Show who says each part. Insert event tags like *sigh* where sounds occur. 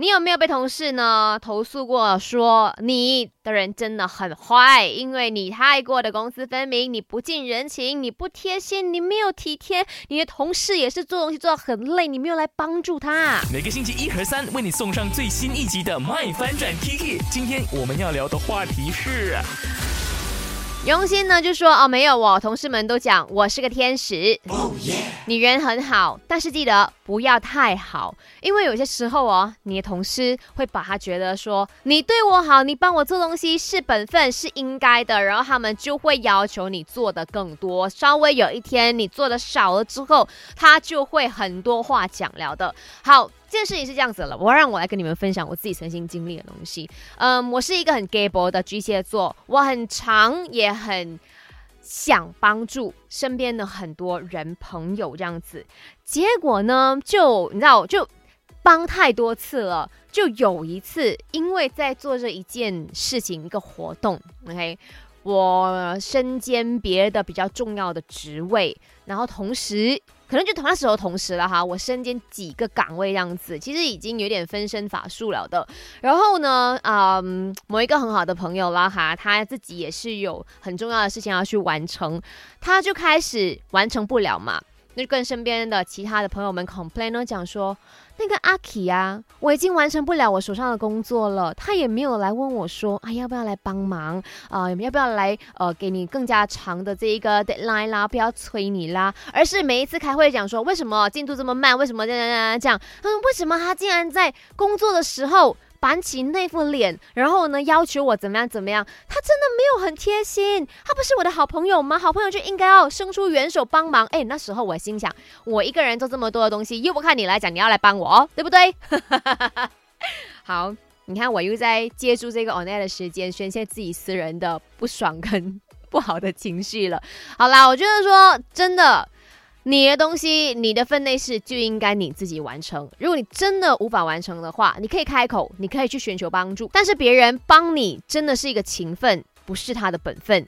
Speaker 1: 你有没有被同事呢投诉过，说你的人真的很坏，因为你太过的公私分明，你不近人情，你不贴心，你没有体贴，你的同事也是做东西做到很累，你没有来帮助他。
Speaker 2: 每个星期一和三为你送上最新一集的《麦翻转 Kiki》，今天我们要聊的话题是。
Speaker 1: 用心呢就说哦没有哦同事们都讲我是个天使，你人很好，但是记得不要太好，因为有些时候哦，你的同事会把他觉得说你对我好，你帮我做东西是本分是应该的，然后他们就会要求你做的更多，稍微有一天你做的少了之后，他就会很多话讲了的。好。这件事情是这样子了，我让我来跟你们分享我自己曾经经历的东西。嗯，我是一个很 gable 的巨蟹座，我很长也很想帮助身边的很多人朋友这样子。结果呢，就你知道，就帮太多次了。就有一次，因为在做这一件事情一个活动，OK，我身兼别的比较重要的职位，然后同时。可能就同那时候同时了哈，我身兼几个岗位这样子，其实已经有点分身乏术了的。然后呢，嗯，某一个很好的朋友啦哈，他自己也是有很重要的事情要去完成，他就开始完成不了嘛。就跟身边的其他的朋友们 complain 呢，讲说那个阿 K 呀，我已经完成不了我手上的工作了，他也没有来问我说，哎，要不要来帮忙啊？要不要来呃，给你更加长的这一个 deadline 啦？不要催你啦，而是每一次开会讲说，为什么进度这么慢？为什么这样这样这样？嗯，为什么他竟然在工作的时候？板起那副脸，然后呢，要求我怎么样怎么样？他真的没有很贴心，他不是我的好朋友吗？好朋友就应该要伸出援手帮忙。哎，那时候我心想，我一个人做这么多的东西，又不看你来讲，你要来帮我哦，对不对？*laughs* 好，你看我又在借助这个 on air 的时间宣泄自己私人的不爽跟 *laughs* 不好的情绪了。好啦，我觉得说真的。你的东西，你的分内事就应该你自己完成。如果你真的无法完成的话，你可以开口，你可以去寻求帮助。但是别人帮你，真的是一个情分，不是他的本分。